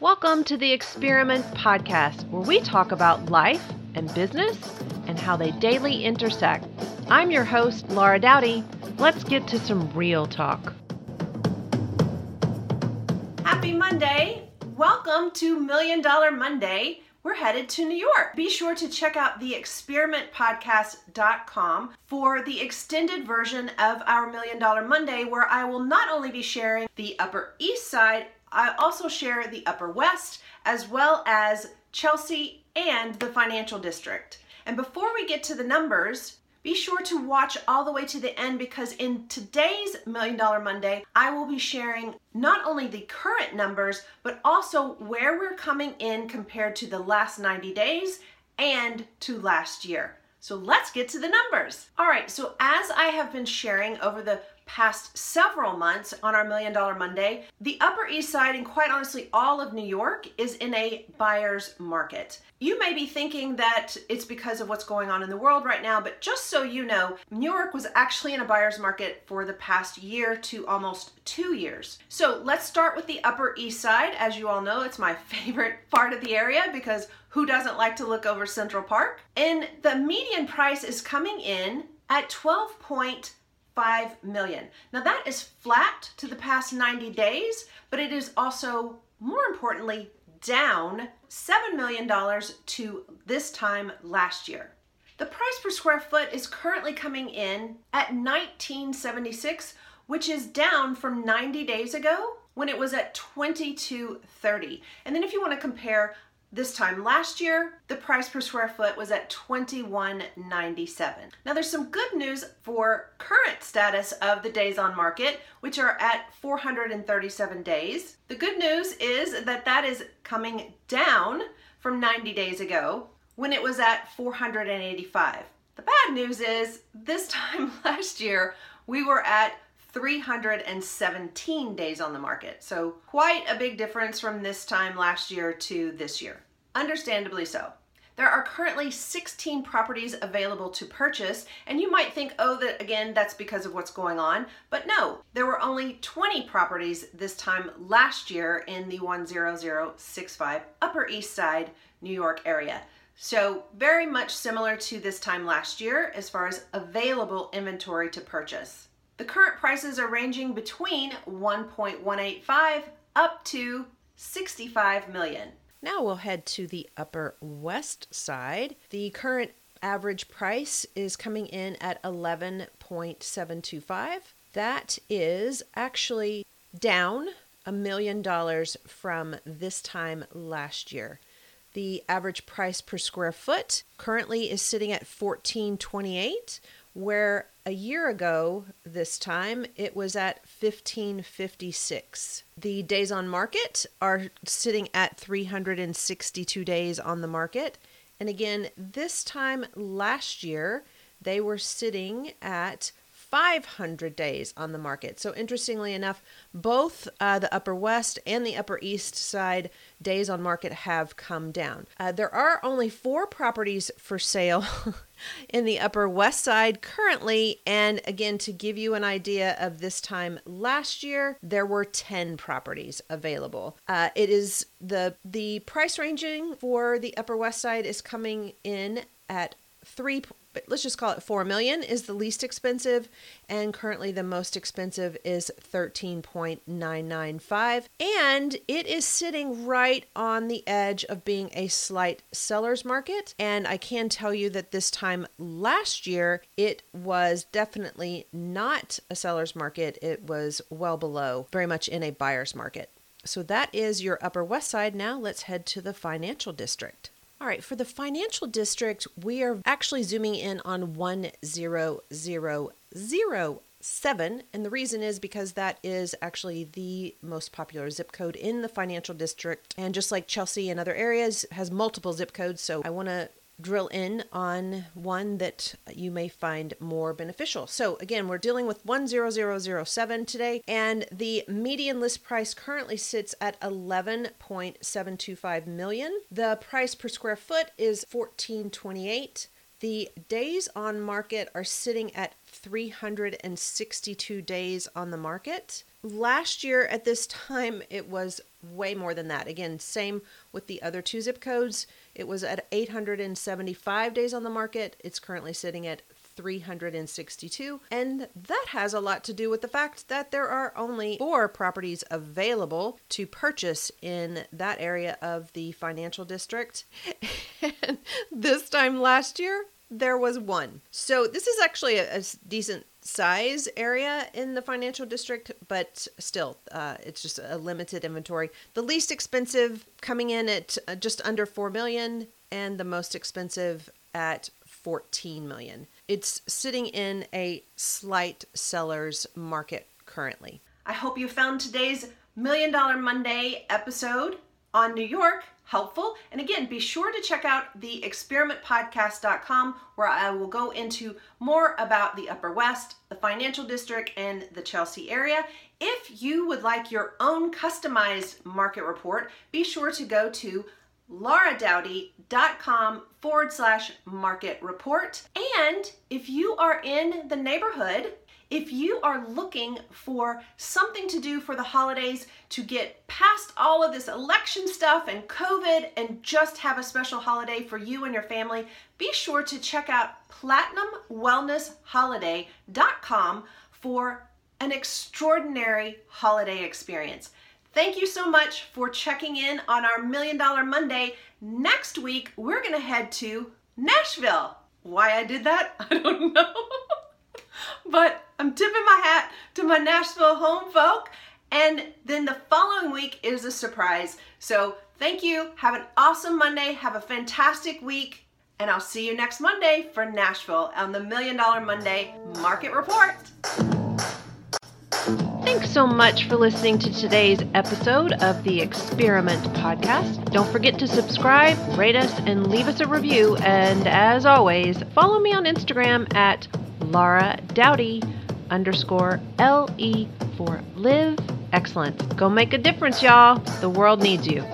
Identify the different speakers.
Speaker 1: Welcome to the Experiment Podcast, where we talk about life and business and how they daily intersect. I'm your host, Laura Doughty. Let's get to some real talk. Happy Monday! Welcome to Million Dollar Monday. We're headed to New York. Be sure to check out the experimentpodcast.com for the extended version of our Million Dollar Monday, where I will not only be sharing the Upper East Side I also share the Upper West as well as Chelsea and the Financial District. And before we get to the numbers, be sure to watch all the way to the end because in today's Million Dollar Monday, I will be sharing not only the current numbers, but also where we're coming in compared to the last 90 days and to last year. So let's get to the numbers. All right, so as I have been sharing over the past several months on our Million Dollar Monday, the Upper East Side and quite honestly all of New York is in a buyer's market. You may be thinking that it's because of what's going on in the world right now, but just so you know, New York was actually in a buyer's market for the past year to almost two years. So let's start with the Upper East Side. As you all know, it's my favorite part of the area because who doesn't like to look over Central Park? And the median price is coming in at 12.5 million. Now that is flat to the past 90 days, but it is also more importantly down $7 million to this time last year. The price per square foot is currently coming in at 1976, which is down from 90 days ago when it was at 2230. And then if you want to compare this time last year, the price per square foot was at $21.97. Now there's some good news for current status of the days on market, which are at 437 days. The good news is that that is coming down from 90 days ago when it was at 485. The bad news is this time last year we were at 317 days on the market. So, quite a big difference from this time last year to this year. Understandably so. There are currently 16 properties available to purchase, and you might think, oh, that again, that's because of what's going on. But no, there were only 20 properties this time last year in the 10065 Upper East Side, New York area. So, very much similar to this time last year as far as available inventory to purchase. The current prices are ranging between 1.185 up to 65 million. Now we'll head to the Upper West Side. The current average price is coming in at 11.725. That is actually down a million dollars from this time last year. The average price per square foot currently is sitting at 1428 where a year ago this time it was at 1556. The days on market are sitting at 362 days on the market. And again, this time last year they were sitting at 500 days on the market. So, interestingly enough, both uh, the Upper West and the Upper East Side days on market have come down. Uh, there are only four properties for sale in the Upper West Side currently. And again, to give you an idea of this time last year, there were 10 properties available. Uh, it is the the price ranging for the Upper West Side is coming in at three but let's just call it 4 million is the least expensive. And currently the most expensive is 13.995 and it is sitting right on the edge of being a slight seller's market. And I can tell you that this time last year it was definitely not a seller's market. It was well below very much in a buyer's market. So that is your upper west side. Now let's head to the financial district all right, for the financial district, we are actually zooming in on 10007. And the reason is because that is actually the most popular zip code in the financial district. And just like Chelsea and other areas, has multiple zip codes. So I want to drill in on one that you may find more beneficial. So, again, we're dealing with 10007 today, and the median list price currently sits at 11.725 million. The price per square foot is 1428. The days on market are sitting at 362 days on the market. Last year at this time, it was way more than that. Again, same with the other two zip codes. It was at 875 days on the market. It's currently sitting at 362. And that has a lot to do with the fact that there are only four properties available to purchase in that area of the financial district. and this time last year, there was one. So this is actually a, a decent size area in the financial district, but still, uh, it's just a limited inventory. The least expensive coming in at uh, just under four million, and the most expensive at 14 million. It's sitting in a slight seller's market currently. I hope you found today's Million Dollar Monday episode on New York helpful. And again, be sure to check out the experimentpodcast.com where I will go into more about the Upper West, the financial district, and the Chelsea area. If you would like your own customized market report, be sure to go to lauradoughty.com forward slash market report. And if you are in the neighborhood, if you are looking for something to do for the holidays to get past all of this election stuff and COVID and just have a special holiday for you and your family, be sure to check out platinumwellnessholiday.com for an extraordinary holiday experience. Thank you so much for checking in on our Million Dollar Monday. Next week, we're going to head to Nashville. Why I did that, I don't know. But I'm tipping my hat to my Nashville home folk. And then the following week is a surprise. So thank you. Have an awesome Monday. Have a fantastic week. And I'll see you next Monday for Nashville on the Million Dollar Monday Market Report. Thanks so much for listening to today's episode of the Experiment Podcast. Don't forget to subscribe, rate us, and leave us a review. And as always, follow me on Instagram at Laura Doughty underscore L E for live excellence. Go make a difference, y'all. The world needs you.